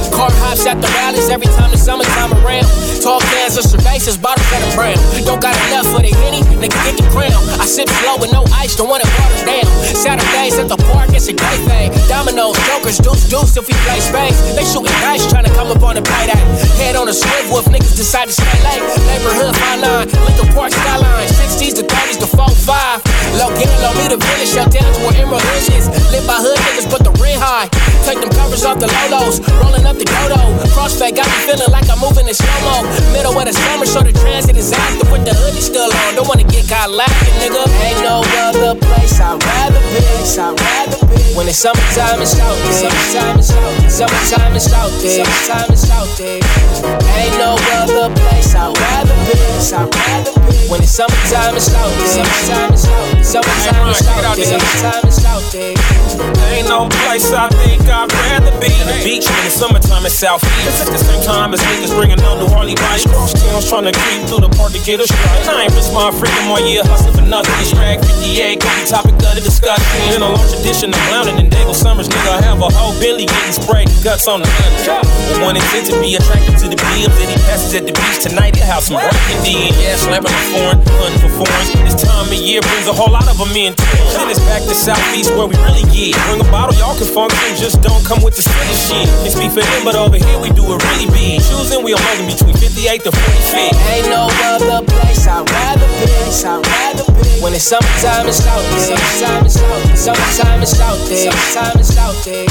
Hops at the rallies every time the summertime around. Tall cans of cervezas, bottles that are brown. Don't got enough for the henny, nigga get the crown. I sip slow with no ice, don't want it watered down. Saturdays at the park, it's a great thing. Dominoes, jokers, deuce, deuce if we play space. They shooting dice, trying to come up on the payday. Head on a swivel if niggas decide to stay late. Neighborhood fine line, Lincoln Park skyline. 60s to 30s to 4-5. Low get low me the village, shut down to where Emerald is. Lit by hood niggas, but the rent high. Take them covers off the Lolos, rolling up the Godo. Crossfade got me feeling like I'm moving in slow mo. Middle of the summer, so the transit is active with the hoodie still on. Don't wanna get caught laughing, nigga. Ain't no other place I'd rather be. I'd rather be. When it's summertime, it's out there. Summertime is out there. Summertime is out there. Summertime is out there. Ain't no other place I'd rather be. I'd rather be. When it's summertime, it's out there. Summertime is out there. Summertime is out there. Summertime is out there. Ain't no place I think I'd rather be. The beach when the summertime is southeast. At the same time as niggas bringing on New Orleans bikes. Cross towns trying to creep through the park to get a strike. I ain't risk my freedom all year hustling for nothing. Track 58 could be topic of the discussion. In a long tradition of clowning and Dago Summers, nigga, I have a whole Billy getting sprayed guts on the. But one intent to be attracted to the bills that he passes at the beach tonight. He'll have some breaking in. Yeah, slapping a foreign, hunting for foreigns. This time of year brings a whole lot of them in. Then it's back to Southeast where we really get. Bring a bottle, y'all can function, just don't come with the silly shit. It's be for them, but over here we do it really big. Choosing, we among between 58 to 45. Ain't no other place I'd rather be. I'd rather be. When it's summertime, it's out there. Summertime is out there. Summertime is out there. Summertime is out there.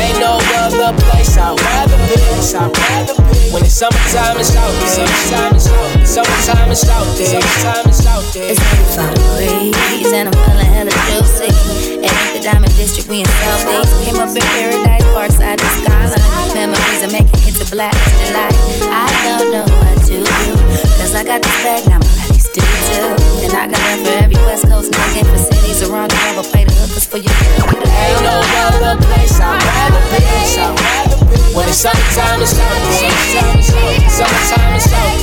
Ain't no other place I'd rather be. I'd rather be. When it's summertime, it's out there. Summertime is out there. Summertime is out there. Summertime is out there. It's 85 degrees and I'm feeling hella juicy. And at the Diamond District, we in Southeast. Came up in Paradise, black delight. I don't know what to do. Cause I got this bag, now my buddies do too. And I got love for every West Coast nigga for cities around the world. Play the hookers for girl. Ain't no other place I'd rather be. Be. When it's summertime, it's there. Summertime is out.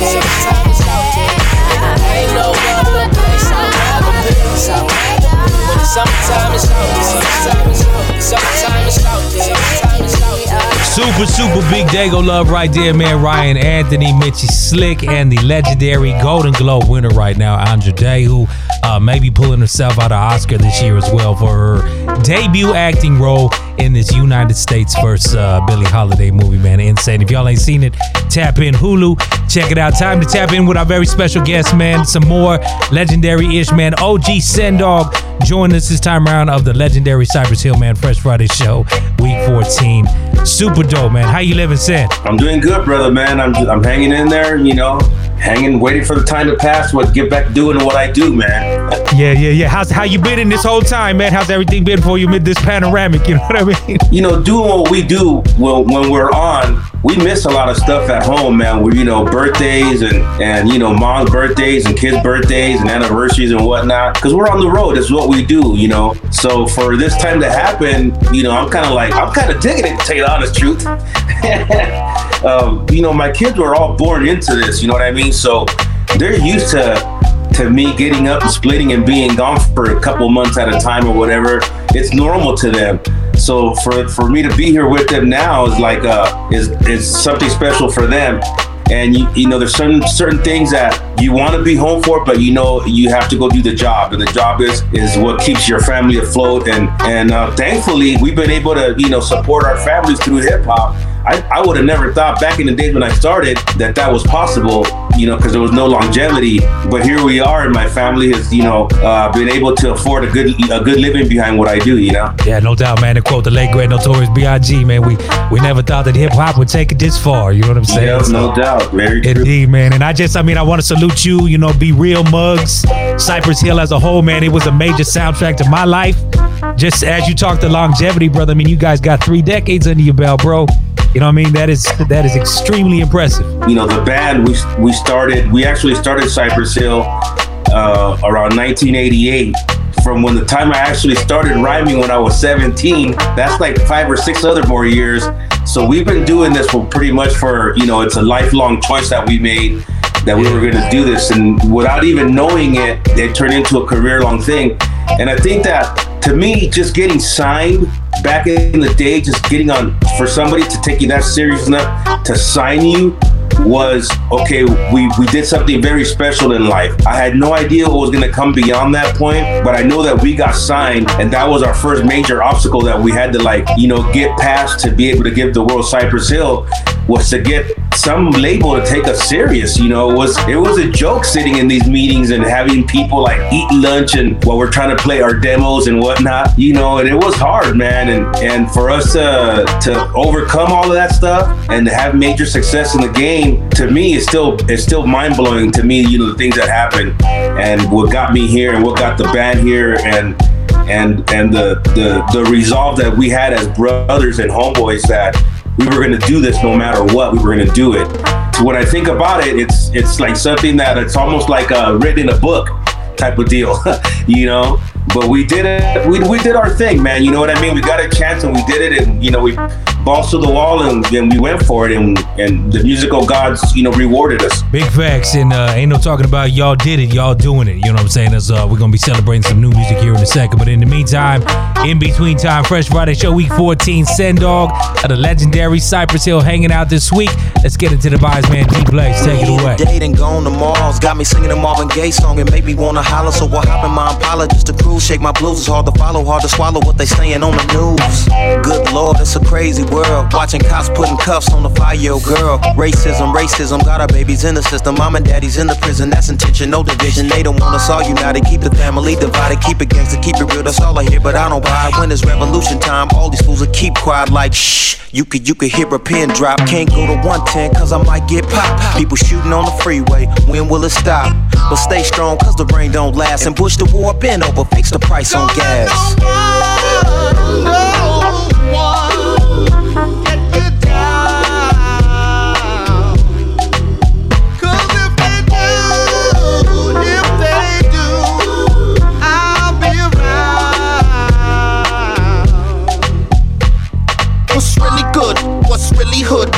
Ain't no other place I'd rather be. I'd Super, super big Dago love right there, man. Ryan Anthony, Mitchy Slick, and the legendary Golden Globe winner right now, Andra Day, who uh, may be pulling herself out of Oscar this year as well for her debut acting role in this United States versus uh, Billie Holiday movie, man. Insane. If y'all ain't seen it, tap in Hulu, check it out. Time to tap in with our very special guest, man. Some more legendary ish, man. OG Sen Dog join us this time around of the legendary Cypress Hill, man. Fresh Friday show, week 14. Super dope, man. How you living, Sen? I'm doing good, brother, man. I'm I'm hanging in there, you know, hanging, waiting for the time to pass. What get back doing what I do, man. Yeah, yeah, yeah. How's how you been in this whole time, man? How's everything been for you mid this panoramic? <laughs> You know what I mean? You know, doing what we do when when we're on, we miss a lot of stuff at home, man. We you know birthdays and and you know mom's birthdays and kids' birthdays and anniversaries and whatnot. Because we're on the road. It's what we do, you know. So for this time to happen, you know, I'm kind of like I'm kind of digging it. To tell you the honest truth. <laughs> um, you know, my kids were all born into this. You know what I mean? So they're used to to me getting up and splitting and being gone for a couple months at a time or whatever. It's normal to them. So for for me to be here with them now is like uh is is something special for them. And you, you know, there's certain certain things that you want to be home for, but you know you have to go do the job, and the job is is what keeps your family afloat. And and uh, thankfully, we've been able to you know support our families through hip hop. I, I would have never thought back in the days when I started that that was possible, you know, because there was no longevity. But here we are, and my family has, you know, uh, been able to afford a good a good living behind what I do, you know. Yeah, no doubt, man. To quote the late great Notorious B.I.G., man, we we never thought that hip hop would take it this far. You know what I'm saying? Yeah, no doubt. Very true. Indeed, man. And I just, I mean, I want to salute you. You know, be real, Muggs, Cypress Hill as a whole, man. It was a major soundtrack to my life. Just as you talk to longevity, brother. I mean, you guys got three decades under your belt, bro. You know what I mean? That is that is extremely impressive. you know the band we we started we actually started cypress hill uh, around 1988 from when the time i actually started rhyming when i was 17 that's like five or six other more years so we've been doing this for pretty much for you know it's a lifelong choice that we made that we were going to do this and without even knowing it it turned into a career long thing and i think that to me just getting signed back in the day just getting on for somebody to take you that serious enough to sign you was okay we we did something very special in life. I had no idea what was to come beyond that point but i know that we got signed and that was our first major obstacle that we had to like you know get past to be able to give the world cypress hill was to get some label to take us serious you know it was it was a joke sitting in these meetings and having people like eat lunch and while we're trying to play our demos and whatnot you know and it was hard man and and for us to to overcome all of that stuff and to have major success in the game to me is still it's still mind-blowing to me you know the things that happened and what got me here and what got the band here and and and the the the resolve that we had as brothers and homeboys that we were going to do this no matter what. We were going to do it. So when I think about it, it's it's like something that it's almost like uh, written in a book type of deal, <laughs> you know. But we did it. We, we did our thing, man. You know what I mean? We got a chance and we did it, and you know we balls to the wall and, and we went for it, and and the musical gods, you know, rewarded us. Big facts, and uh, ain't no talking about y'all did it, y'all doing it. You know what I'm saying? As uh, we're gonna be celebrating some new music here in a second. But in the meantime, in between time, Fresh Friday Show Week 14, Sen Dog of the legendary Cypress Hill hanging out this week. Let's get into the vibes, man. D Blaze, take it away. Dating, gone to Mars, got me singing a Marvin Gaye song and made me wanna holler. So what happened? My apologies to crew, shake my blues. It's hard to follow, hard to swallow what they saying on the news. Good lord, it's a crazy world. Watching cops putting cuffs on a five-year-old girl. Racism, racism, got our babies in the system. Mom and daddy's in the prison. That's intentional No division. They don't want us all united. Keep the family divided. Keep it gangster, keep it real. That's all I hear, but I don't buy. When it's revolution time, all these fools will keep quiet like shh. You could you could hear a pin drop. Can't go to 110 cause I might get popped. People shooting on the freeway. When will it stop? But stay strong cause the rain don't last. And push the war, bend over, fix the price on gas.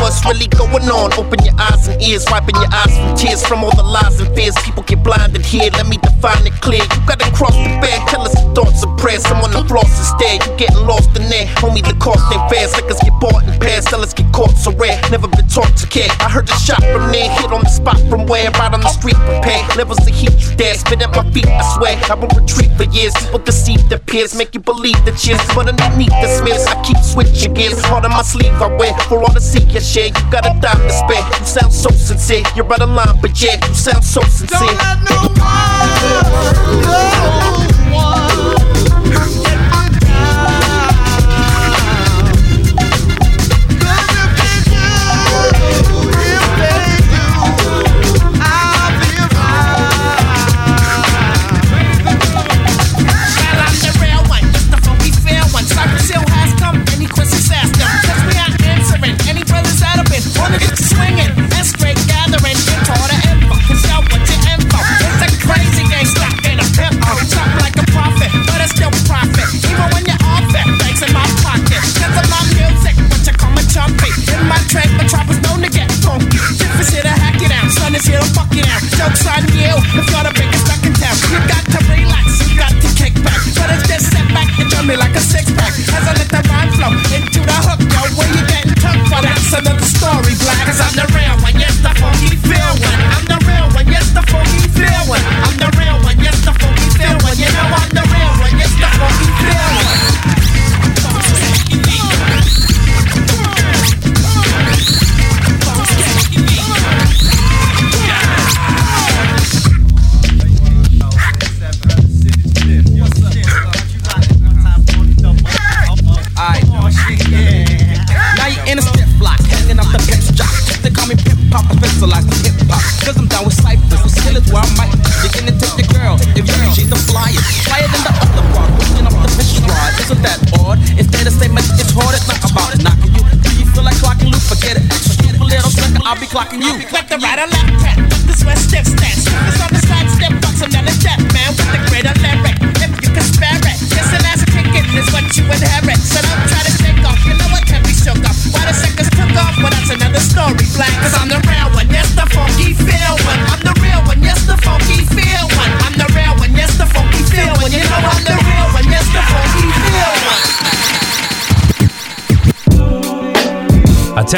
What's really going on? Open your eyes and ears, wiping your eyes from tears from all the lies and fears. People get blinded here. Let me define it clear. You gotta cross the bed, tell us the thoughts of prayer. Someone to floss instead. You getting lost in there. Homie, the cost ain't fair. Suckers get bought in pairs, sellers get caught so rare. Never been taught to care. I heard the shot from there, hit on the spot from where? Right on the street, prepare. Levels of heat you there, spit at my feet. I swear, I won't retreat for years. People deceive their peers, make you believe the cheers. But underneath the smears, I keep switching gears. Heart on my sleeve, I wear for all to see your You got a dime to spare. You sound so sincere. You're out of line, but yeah, you sound so sincere. Well,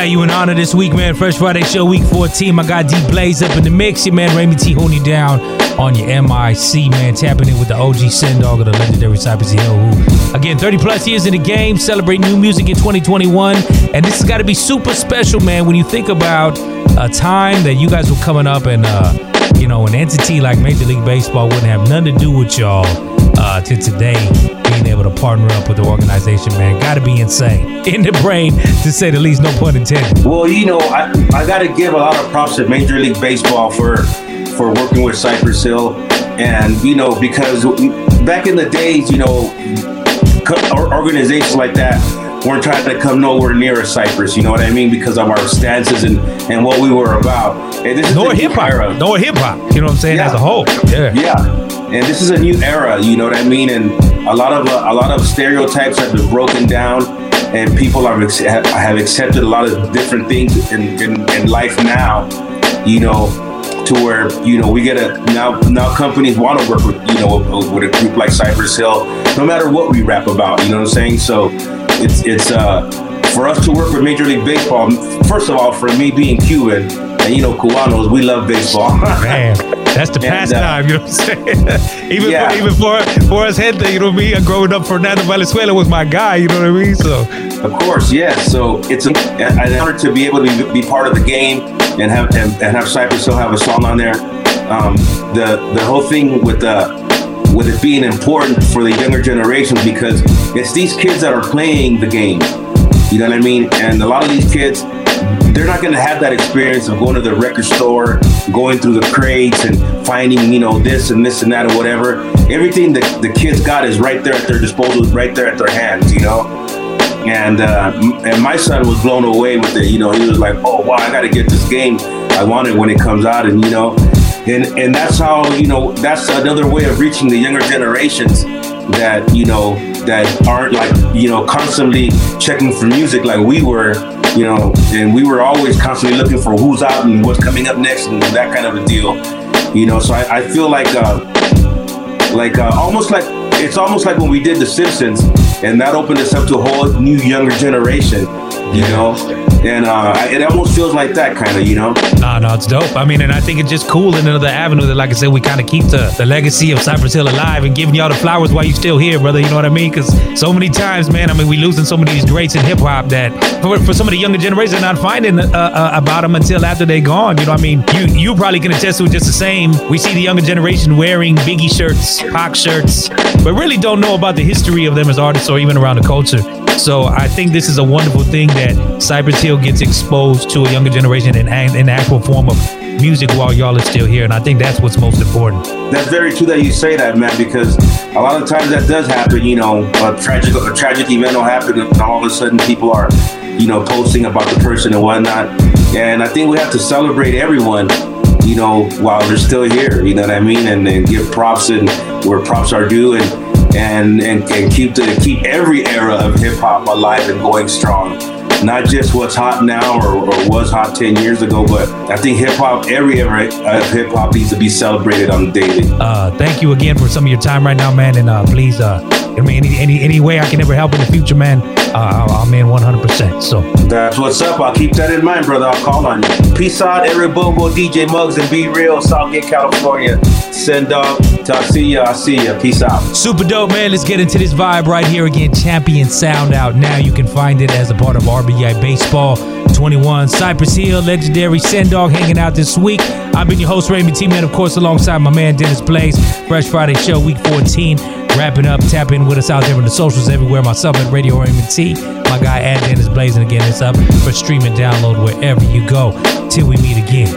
You, in honor this week, man, Fresh Friday Show Week 14, I got D Blaze up in the mix. Your man, Raymond T. you down on your MIC, man, tapping in with the OG Sen Dog of the legendary Cypress Hill, who, again, 30 plus years in the game, celebrating new music in 2021. And this has got to be super special, man, when you think about a time that you guys were coming up and, uh, you know, an entity like Major League Baseball wouldn't have nothing to do with y'all uh, to today being able to partner up with the organization, man. Got to be insane. <laughs> In the brain, to say the least, no pun intended. Well, you know, I, I got to give a lot of props to Major League Baseball for for working with Cypress Hill, and you know, because back in the days, you know, organizations like that weren't trying to come nowhere near a Cypress. You know what I mean? Because of our stances and and what we were about. And this is Nor hip hop. era. Nor hip hop. You know what I'm saying? As a whole. Yeah. Yeah. And this is a new era, you know what I mean? And a lot of uh, a lot of stereotypes have been broken down, and people have have have accepted a lot of different things in, in, in life now, you know, to where you know we get a now now companies want to work with you know with a group like Cypress Hill, no matter what we rap about, you know what I'm saying? So it's it's uh for us to work with Major League Baseball. First of all, for me being Cuban, and you know Cubanos, we love baseball. <laughs> Man, that's the And, uh, pastime, you know what I'm saying? <laughs> even Yeah. for, even for for us head you know me, growing up, Fernando Valenzuela was my guy, you know what I mean? So Of course, yes. So it's an honor to be able to be, be part of the game and have and, and have Cypress Hill have a song on there. Um, the the whole thing with the with it being important for the younger generations because it's these kids that are playing the game. You know what I mean? And a lot of these kids, they're not going to have that experience of going to the record store, going through the crates and finding, you know, this and this and that or whatever. Everything that the kids got is right there at their disposal, right there at their hands, you know? And uh, and my son was blown away with it. You know, he was like, "Oh wow, I got to get this game. I want it when it comes out." And you know, and and that's how you know that's another way of reaching the younger generations that you know that aren't like you know constantly checking for music like we were. You know, and we were always constantly looking for who's out and what's coming up next and that kind of a deal. You know, so I, I feel like uh, like uh, almost like it's almost like when we did The Simpsons, and that opened us up to a whole new younger generation. You know, and uh, it almost feels like that kind of, you know. No, no, it's dope. I mean, and I think it's just cool in another avenue that, like I said, we kind of keep the, the legacy of Cypress Hill alive and giving y'all the flowers while you're still here, brother. You know what I mean? Because so many times, man, I mean, we losing so many of these greats in hip hop that for, for some of the younger generation, not finding uh, uh, about them until after they gone. You know what I mean? You you probably can attest to it just the same. We see the younger generation wearing Biggie shirts, Pac shirts, but really don't know about the history of them as artists or even around the culture. So I think this is a wonderful thing that Cypress Hill gets exposed to a younger generation in, in actual form of music while y'all are still here. And I think that's what's most important. That's very true that you say that, man, because a lot of times that does happen. You know, a tragic a tragic event will happen, and all of a sudden people are, you know, posting about the person and whatnot. And I think we have to celebrate everyone, you know, while they're still here. You know what I mean? And, and give props and where props are due, and and and, and keep the keep every era of hip hop alive and going strong. Not just what's hot now or, or was hot ten years ago, but I think hip hop, every era of hip hop needs to be celebrated on the daily. Uh, thank you again for some of your time right now, man. And uh, please, uh, I mean, any, any any way I can ever help in the future, man, uh, I'm in 100%. So That's what's up. I'll keep that in mind, brother. I'll call on you. Peace out, Eric Bobo, DJ Muggs, and B-Real, Southgate, California. Sen Dog. I'll see ya. I'll see ya. Peace out. Super dope, man. Let's get into this vibe right here again. Champion Sound out now. You can find it as a part of RBI Baseball 21. Cypress Hill, legendary Sen Dog hanging out this week. I've been your host, Raymond T. Man, of course, alongside my man Dennis Blaze. Fresh Friday Show, week 14. Wrapping up. Tap in with us out there on the socials everywhere. Myself at Radio Raymond T. My guy at Dennis Blaze. And again, it's up for stream and download wherever you go. Till we meet again.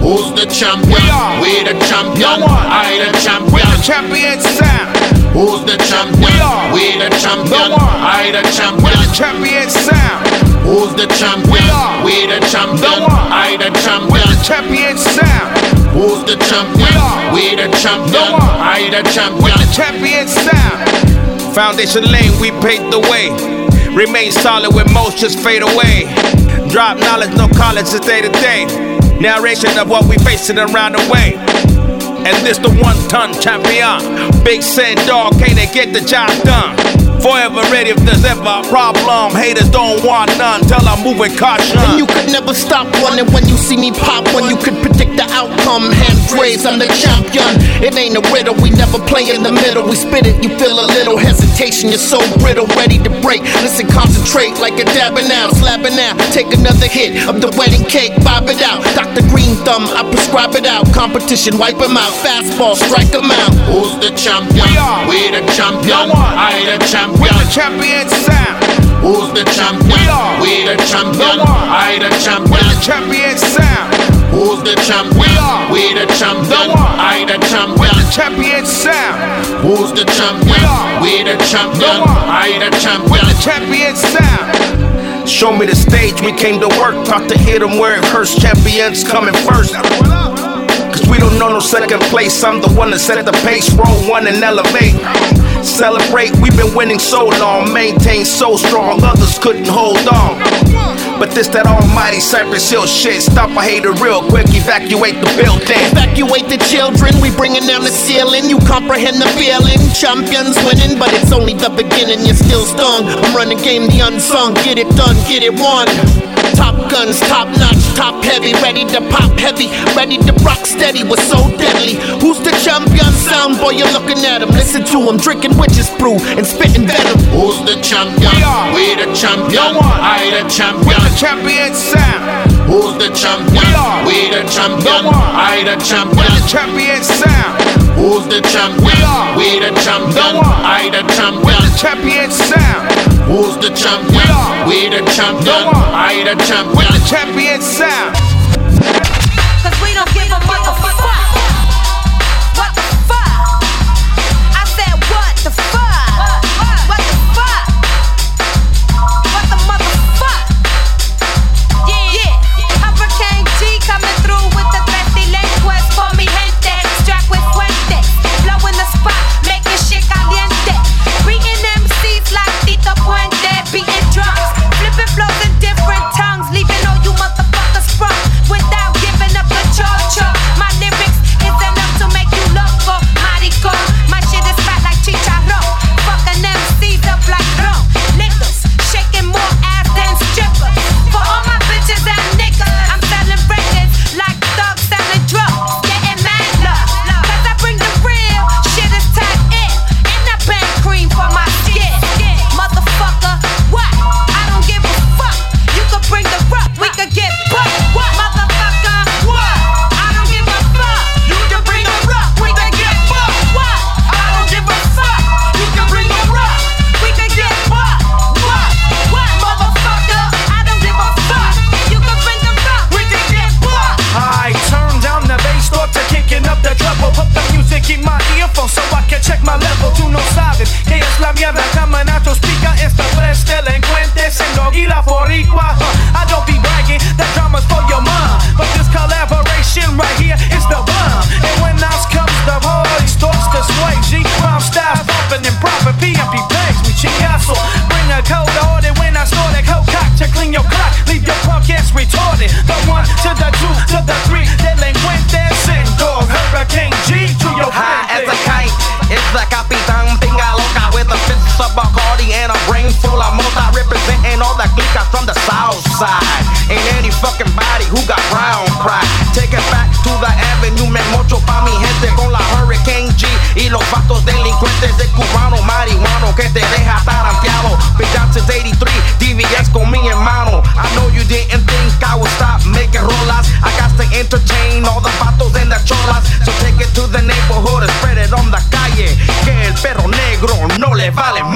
Who's the champion? We are. We the champion. I the champion. We the champion sound. Who's the champion? We are. We the champion. I the champion. We the champion sound. Who's the champion? We are. We the champion. I the champion. We the champion sound. Who's the champion? We the champion. I the champion. We the champion sound. Foundation lane, we paved the way. Remain solid when most just fade away. Drop knowledge, no college, it's day to day. Narration of what we facing around the way. And this the one ton champion. Big said dog, can't they get the job done? Forever ready if there's ever a problem. Haters don't want none, tell I'm moving caution. And you could never stop running when you see me pop When you could predict the outcome Hands raised, I'm the champion It ain't a riddle, we never play in the middle We spit it, you feel a little hesitation You're so brittle, ready to break Listen, concentrate like a dabbing out Slapping out, take another hit of the wedding cake Bob it out, Dr. Green Thumb I prescribe it out, competition wipe 'em out Fastball, strike 'em out Who's the champion? We are. We the champion. I the champion. We the champion sound. Who's the champion? We are. We the champion. I the champion. We the champion sound. Who's the champion? We are. We the champion. I the champion. We the the champion sound. Who's the champion? We are. We the champion. I the champion. We're the champion sound. Show me the stage, we came to work. Taught to hit 'em where it hurts. Champions coming first. Cause we don't know no second place. I'm the one that set the pace. Roll one and elevate. Celebrate, we've been winning so long. Maintain so strong, others couldn't hold on. But this that almighty Cypress Hill shit. Stop a hater real quick, evacuate the building. Evacuate the children, we bringing down the ceiling. You comprehend the feeling. Champions winning, but it's only the beginning. You're still stung. I'm running game the unsung. Get it done, get it won. Top guns, top notch, top heavy, ready to pop heavy, ready to rock steady. We're so deadly. Who's the champion? Sound boy, you're looking at him. Listen to him, drinking witches brew and spitting venom. Who's the champion? We are. We the champion. No one. I the champion. We're the champion sound. Who's the champion? We are. We the champion. No one. I the champion. We're the champion sound. Who's the champion? We are. We the champion. No one. I the champion. We're the champion sound. Who's the champion? We are. We the champion. I the champion. We're the champion sound. falling.